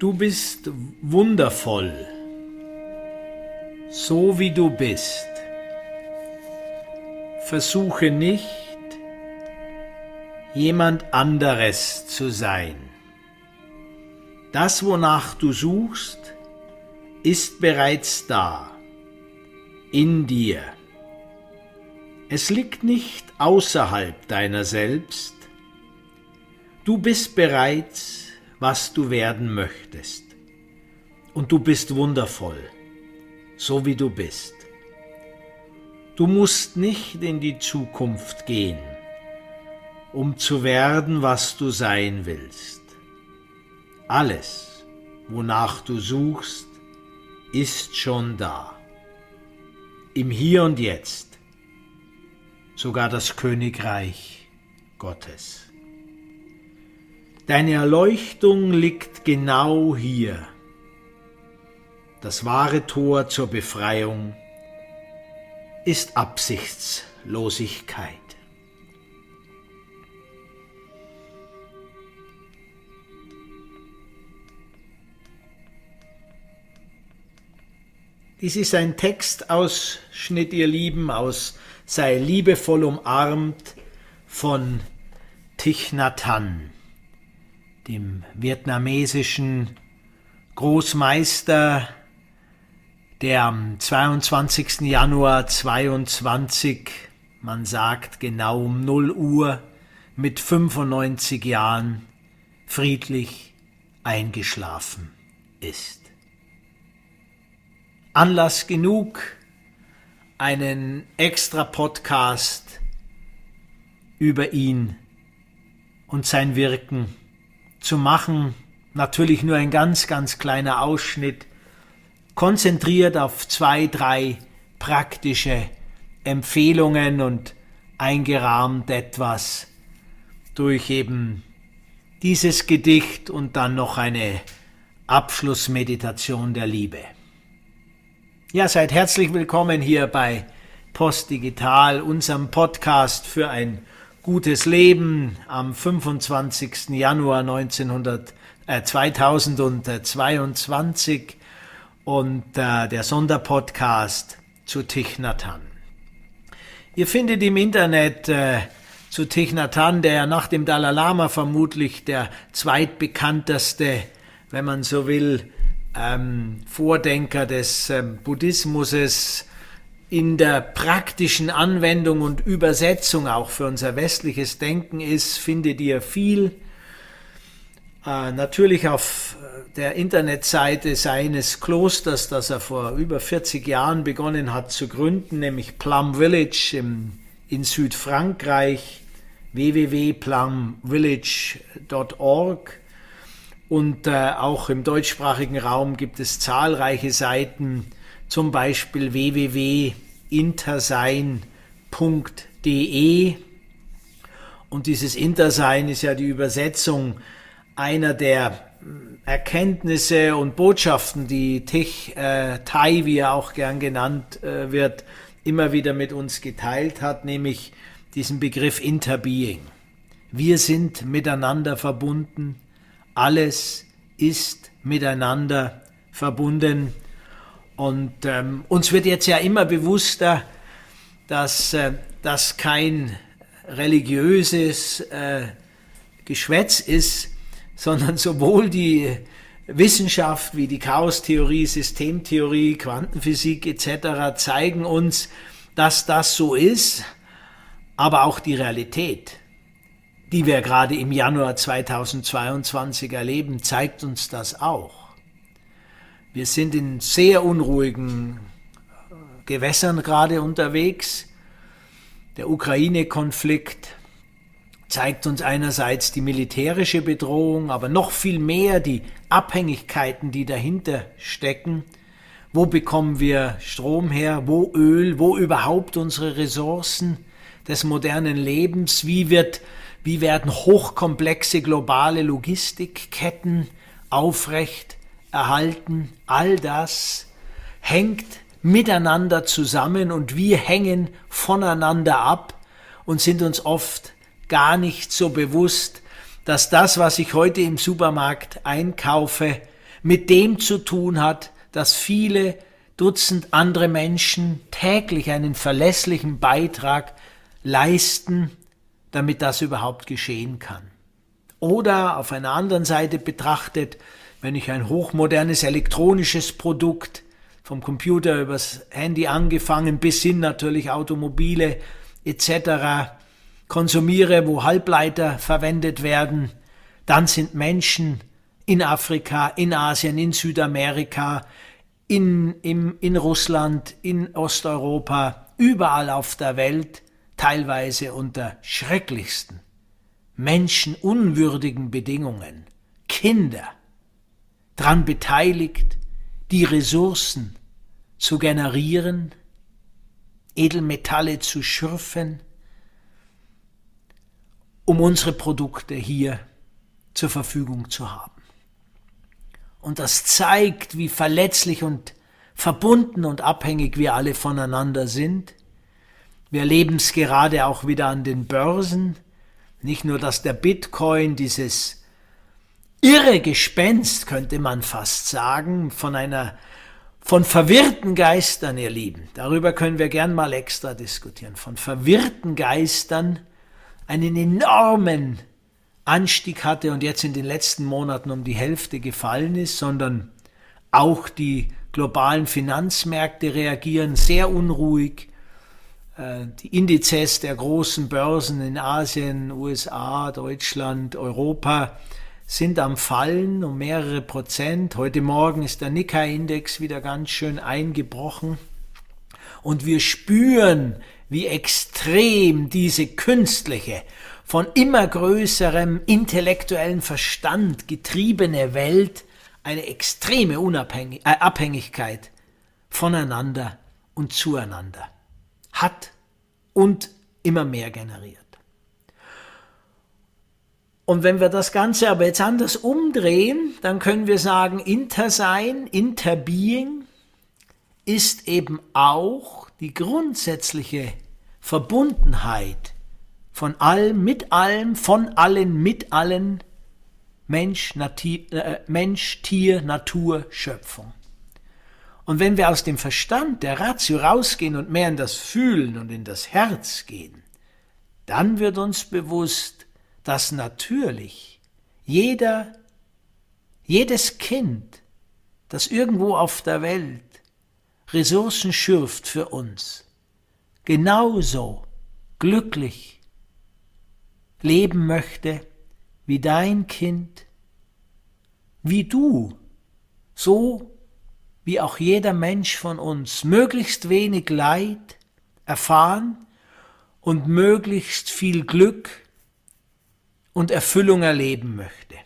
Du bist wundervoll, so wie du bist. Versuche nicht, jemand anderes zu sein. Das, wonach du suchst, ist bereits da, in dir. Es liegt nicht außerhalb deiner selbst. Du bist bereits, was du werden möchtest. Und du bist wundervoll, so wie du bist. Du musst nicht in die Zukunft gehen, um zu werden, was du sein willst. Alles, wonach du suchst, ist schon da. Im Hier und Jetzt. Sogar das Königreich Gottes. Deine Erleuchtung liegt genau hier. Das wahre Tor zur Befreiung ist Absichtslosigkeit. Dies ist ein Textausschnitt, ihr Lieben, aus Sei liebevoll umarmt von Hanh dem vietnamesischen Großmeister, der am 22. Januar 22, man sagt genau um 0 Uhr, mit 95 Jahren friedlich eingeschlafen ist. Anlass genug, einen extra Podcast über ihn und sein Wirken zu machen. Natürlich nur ein ganz, ganz kleiner Ausschnitt, konzentriert auf zwei, drei praktische Empfehlungen und eingerahmt etwas durch eben dieses Gedicht und dann noch eine Abschlussmeditation der Liebe. Ja, seid herzlich willkommen hier bei Postdigital, unserem Podcast für ein Gutes Leben am 25. Januar 1900, äh, 2022 und äh, der Sonderpodcast zu Hanh. Ihr findet im Internet äh, zu Hanh, der nach dem Dalai Lama vermutlich der zweitbekannteste, wenn man so will, ähm, Vordenker des ähm, Buddhismus ist, in der praktischen Anwendung und Übersetzung auch für unser westliches Denken ist, findet ihr viel. Äh, natürlich auf der Internetseite seines Klosters, das er vor über 40 Jahren begonnen hat zu gründen, nämlich Plum Village im, in Südfrankreich, www.plumvillage.org. Und äh, auch im deutschsprachigen Raum gibt es zahlreiche Seiten, zum Beispiel www.intersein.de. Und dieses Intersein ist ja die Übersetzung einer der Erkenntnisse und Botschaften, die Tech äh, Tai, wie er auch gern genannt äh, wird, immer wieder mit uns geteilt hat, nämlich diesen Begriff Interbeing. Wir sind miteinander verbunden, alles ist miteinander verbunden. Und ähm, uns wird jetzt ja immer bewusster, dass äh, das kein religiöses äh, Geschwätz ist, sondern sowohl die Wissenschaft wie die Chaostheorie, Systemtheorie, Quantenphysik etc. zeigen uns, dass das so ist, aber auch die Realität, die wir gerade im Januar 2022 erleben, zeigt uns das auch. Wir sind in sehr unruhigen äh, Gewässern gerade unterwegs. Der Ukraine-Konflikt zeigt uns einerseits die militärische Bedrohung, aber noch viel mehr die Abhängigkeiten, die dahinter stecken. Wo bekommen wir Strom her? Wo Öl? Wo überhaupt unsere Ressourcen des modernen Lebens? Wie wird, wie werden hochkomplexe globale Logistikketten aufrecht erhalten, all das hängt miteinander zusammen und wir hängen voneinander ab und sind uns oft gar nicht so bewusst, dass das, was ich heute im Supermarkt einkaufe, mit dem zu tun hat, dass viele Dutzend andere Menschen täglich einen verlässlichen Beitrag leisten, damit das überhaupt geschehen kann. Oder auf einer anderen Seite betrachtet, wenn ich ein hochmodernes elektronisches Produkt vom Computer übers Handy angefangen bis hin natürlich Automobile etc. konsumiere, wo Halbleiter verwendet werden, dann sind Menschen in Afrika, in Asien, in Südamerika, in, in, in Russland, in Osteuropa, überall auf der Welt, teilweise unter schrecklichsten, menschenunwürdigen Bedingungen, Kinder, daran beteiligt, die Ressourcen zu generieren, Edelmetalle zu schürfen, um unsere Produkte hier zur Verfügung zu haben. Und das zeigt, wie verletzlich und verbunden und abhängig wir alle voneinander sind. Wir erleben es gerade auch wieder an den Börsen. Nicht nur, dass der Bitcoin dieses irre Gespenst, könnte man fast sagen, von einer von verwirrten Geistern, ihr Lieben. Darüber können wir gern mal extra diskutieren. Von verwirrten Geistern einen enormen Anstieg hatte und jetzt in den letzten Monaten um die Hälfte gefallen ist, sondern auch die globalen Finanzmärkte reagieren sehr unruhig. Äh, die Indizes der großen Börsen in Asien, USA, Deutschland, Europa sind am Fallen um mehrere Prozent. Heute Morgen ist der Nikkei-Index wieder ganz schön eingebrochen. Und wir spüren, wie extrem diese künstliche, von immer größerem intellektuellen Verstand getriebene Welt eine extreme Unabhängig äh, Abhängigkeit voneinander und zueinander hat und immer mehr generiert. Und wenn wir das Ganze aber jetzt anders umdrehen, dann können wir sagen, Intersein, Interbeing ist eben auch die grundsätzliche Verbundenheit von allem, mit allem, von allen, mit allen, Mensch, Nati äh, Mensch Tier, Natur, Schöpfung. Und wenn wir aus dem Verstand der Ratio rausgehen und mehr in das Fühlen und in das Herz gehen, dann wird uns bewusst, dass natürlich jeder, jedes Kind, das irgendwo auf der Welt Ressourcen schürft für uns, genauso glücklich leben möchte wie dein Kind, wie du, so wie auch jeder Mensch von uns, möglichst wenig Leid erfahren und möglichst viel Glück und Erfüllung erleben möchte.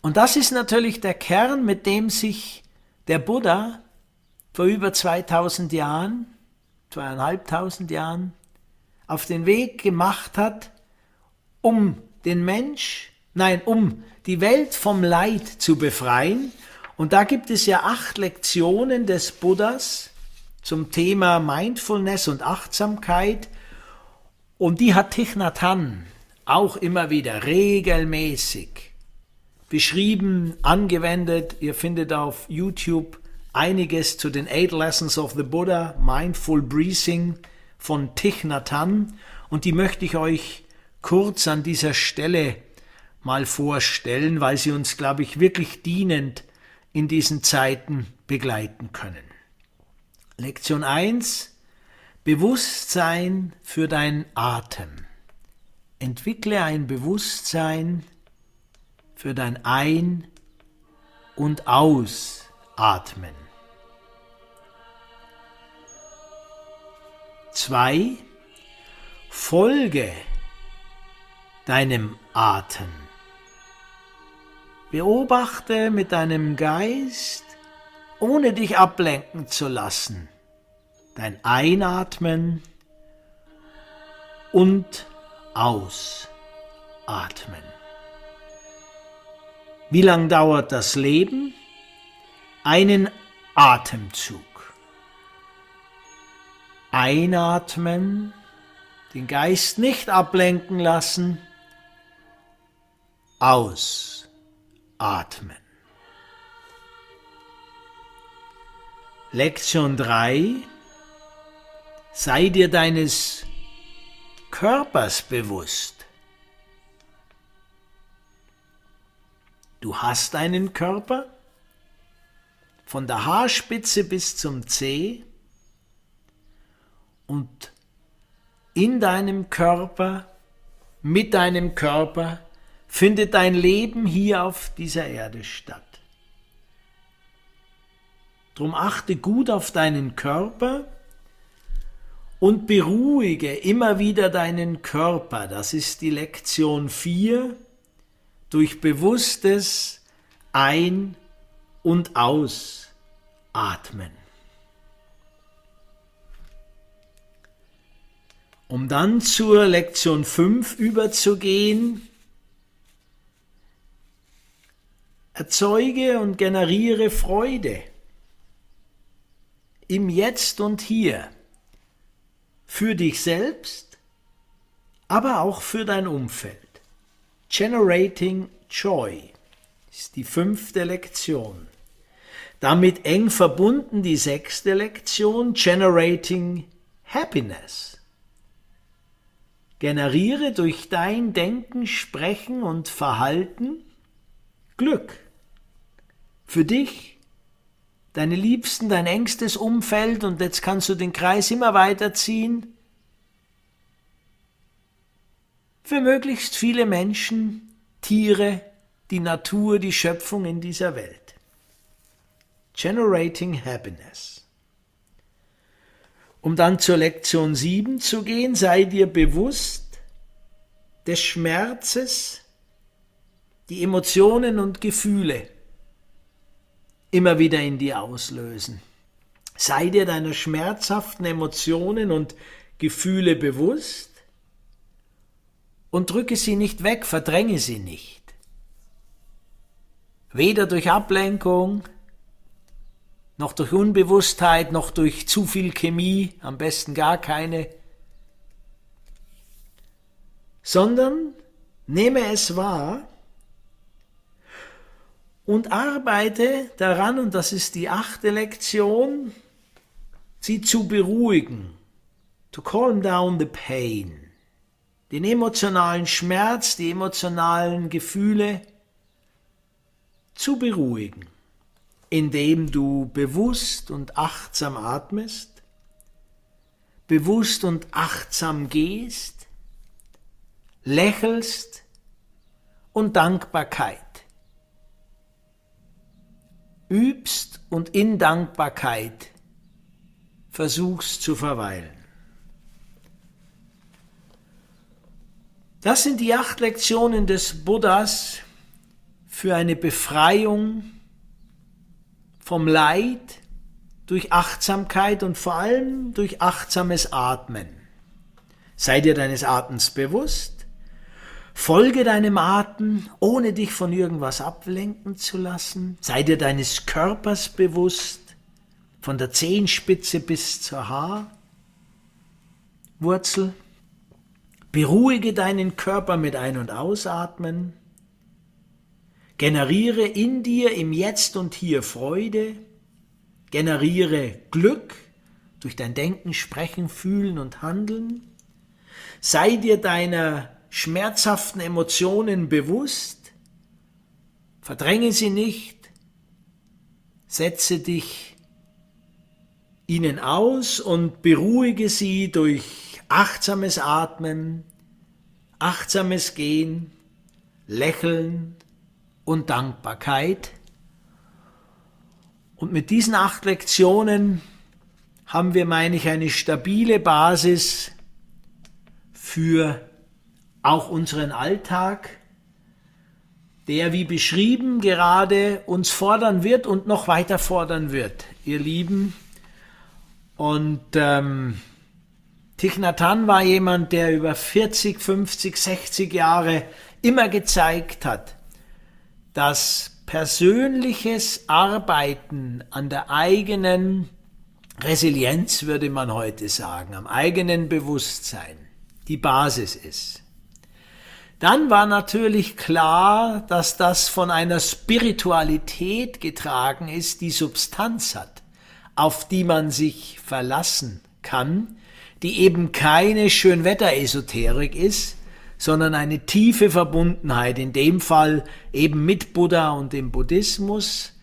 Und das ist natürlich der Kern, mit dem sich der Buddha vor über 2000 Jahren, zweieinhalbtausend Jahren, auf den Weg gemacht hat, um den Mensch, nein, um die Welt vom Leid zu befreien. Und da gibt es ja acht Lektionen des Buddhas zum Thema Mindfulness und Achtsamkeit. Und die hat Thich Nhat Hanh auch immer wieder regelmäßig beschrieben, angewendet. Ihr findet auf YouTube einiges zu den Eight Lessons of the Buddha, Mindful Breathing von Thich Nhat Hanh und die möchte ich euch kurz an dieser Stelle mal vorstellen, weil sie uns, glaube ich, wirklich dienend in diesen Zeiten begleiten können. Lektion 1 Bewusstsein für dein Atem. Entwickle ein Bewusstsein für dein Ein- und Ausatmen. Zwei, folge deinem Atem. Beobachte mit deinem Geist, ohne dich ablenken zu lassen, dein Einatmen und Ausatmen. Wie lang dauert das Leben? Einen Atemzug. Einatmen, den Geist nicht ablenken lassen. Ausatmen. Lektion 3. Sei dir deines Körpers bewusst. Du hast einen Körper, von der Haarspitze bis zum Zeh und in deinem Körper, mit deinem Körper findet dein Leben hier auf dieser Erde statt. Drum achte gut auf deinen Körper und beruhige immer wieder deinen Körper. Das ist die Lektion 4 durch bewusstes Ein- und Ausatmen. Um dann zur Lektion 5 überzugehen, erzeuge und generiere Freude im Jetzt und Hier für dich selbst, aber auch für dein Umfeld. Generating Joy ist die fünfte Lektion. Damit eng verbunden die sechste Lektion, Generating Happiness. Generiere durch dein Denken, Sprechen und Verhalten Glück. Für dich, deine Liebsten, dein engstes Umfeld und jetzt kannst du den Kreis immer weiterziehen. Für möglichst viele Menschen, Tiere, die Natur, die Schöpfung in dieser Welt. Generating Happiness. Um dann zur Lektion 7 zu gehen, sei dir bewusst des Schmerzes, die Emotionen und Gefühle immer wieder in dir auslösen. Sei dir deiner schmerzhaften Emotionen und Gefühle bewusst und drücke sie nicht weg, verdränge sie nicht. Weder durch Ablenkung, noch durch Unbewusstheit, noch durch zu viel Chemie, am besten gar keine, sondern nehme es wahr und arbeite daran, und das ist die achte Lektion, sie zu beruhigen, to calm down the pain, den emotionalen Schmerz, die emotionalen Gefühle zu beruhigen indem du bewusst und achtsam atmest, bewusst und achtsam gehst, lächelst und Dankbarkeit übst und in Dankbarkeit versuchst zu verweilen. Das sind die acht Lektionen des Buddhas für eine Befreiung vom Leid durch Achtsamkeit und vor allem durch achtsames Atmen. Sei dir deines Atems bewusst, folge deinem Atem, ohne dich von irgendwas ablenken zu lassen, sei dir deines Körpers bewusst, von der Zehenspitze bis zur Haarwurzel, beruhige deinen Körper mit Ein- und Ausatmen, Generiere in dir im Jetzt und Hier Freude, generiere Glück durch dein Denken, Sprechen, Fühlen und Handeln. Sei dir deiner schmerzhaften Emotionen bewusst, verdränge sie nicht, setze dich ihnen aus und beruhige sie durch achtsames Atmen, achtsames Gehen, Lächeln, und Dankbarkeit. Und mit diesen acht Lektionen haben wir, meine ich, eine stabile Basis für auch unseren Alltag, der wie beschrieben gerade uns fordern wird und noch weiter fordern wird, ihr Lieben. Und ähm, Thich war jemand, der über 40, 50, 60 Jahre immer gezeigt hat, dass persönliches Arbeiten an der eigenen Resilienz, würde man heute sagen, am eigenen Bewusstsein die Basis ist. Dann war natürlich klar, dass das von einer Spiritualität getragen ist, die Substanz hat. auf die man sich verlassen kann, die eben keine Schönwetter-Esoterik ist, sondern eine tiefe Verbundenheit, in dem Fall eben mit Buddha und dem Buddhismus.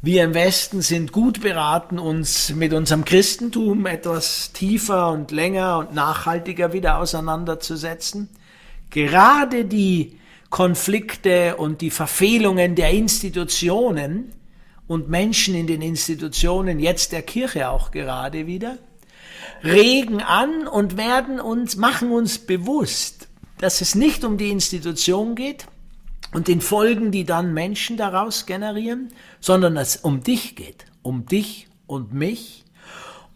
Wir im Westen sind gut beraten, uns mit unserem Christentum etwas tiefer und länger und nachhaltiger wieder auseinanderzusetzen. Gerade die Konflikte und die Verfehlungen der Institutionen und Menschen in den Institutionen, jetzt der Kirche auch gerade wieder, regen an und werden uns, machen uns bewusst, dass es nicht um die Institution geht und den Folgen, die dann Menschen daraus generieren, sondern dass es um dich geht, um dich und mich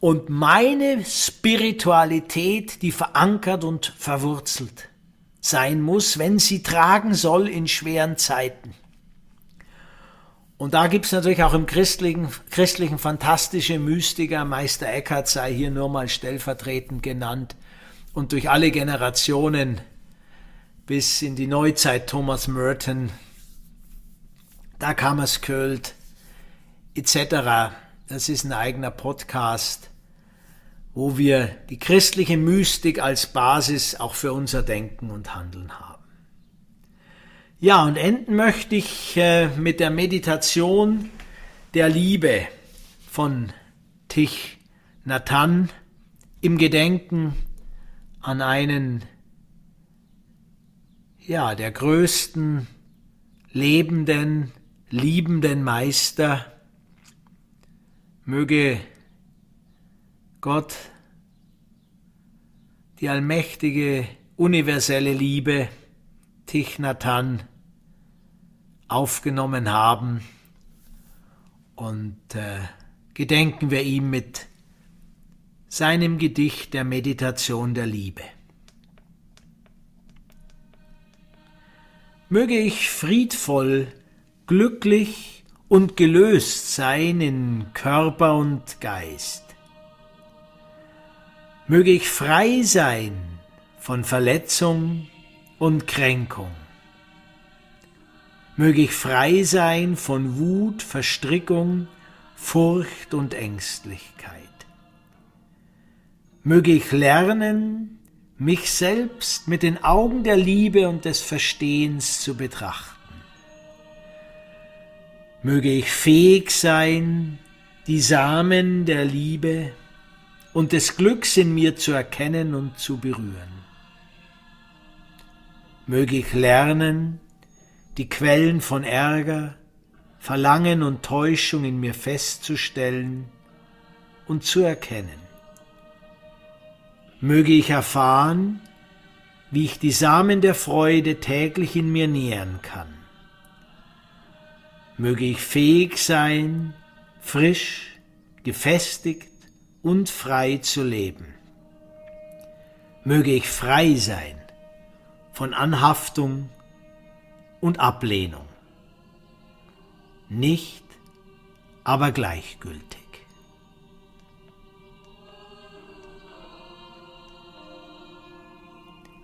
und meine Spiritualität, die verankert und verwurzelt sein muss, wenn sie tragen soll in schweren Zeiten. Und da gibt's natürlich auch im christlichen, christlichen fantastische Mystiker, Meister Eckhart sei hier nur mal stellvertretend genannt und durch alle Generationen bis in die Neuzeit Thomas Merton, da kam es Költ, etc. Das ist ein eigener Podcast, wo wir die christliche Mystik als Basis auch für unser Denken und Handeln haben. Ja, und enden möchte ich äh, mit der Meditation der Liebe von Tich Nathan im Gedenken an einen ja, der größten lebenden, liebenden Meister. Möge Gott die allmächtige, universelle Liebe Tichnatan aufgenommen haben und äh, gedenken wir ihm mit seinem Gedicht der Meditation der Liebe. möge ich friedvoll, glücklich und gelöst sein in Körper und Geist. Möge ich frei sein von Verletzung und Kränkung. Möge ich frei sein von Wut, Verstrickung, Furcht und Ängstlichkeit. Möge ich lernen, mich selbst mit den Augen der Liebe und des Verstehens zu betrachten. Möge ich fähig sein, die Samen der Liebe und des Glücks in mir zu erkennen und zu berühren. Möge ich lernen, die Quellen von Ärger, Verlangen und Täuschung in mir festzustellen und zu erkennen möge ich erfahren, wie ich die Samen der Freude täglich in mir nähren kann. Möge ich fähig sein, frisch, gefestigt und frei zu leben. Möge ich frei sein von Anhaftung und Ablehnung. Nicht, aber gleichgültig.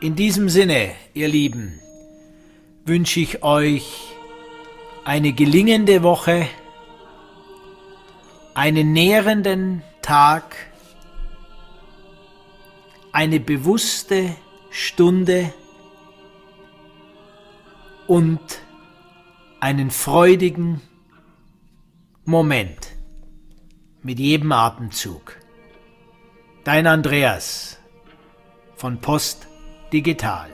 In diesem Sinne, ihr Lieben, wünsche ich euch eine gelingende Woche, einen nährenden Tag, eine bewusste Stunde und einen freudigen Moment mit jedem Atemzug. Dein Andreas von Post digital.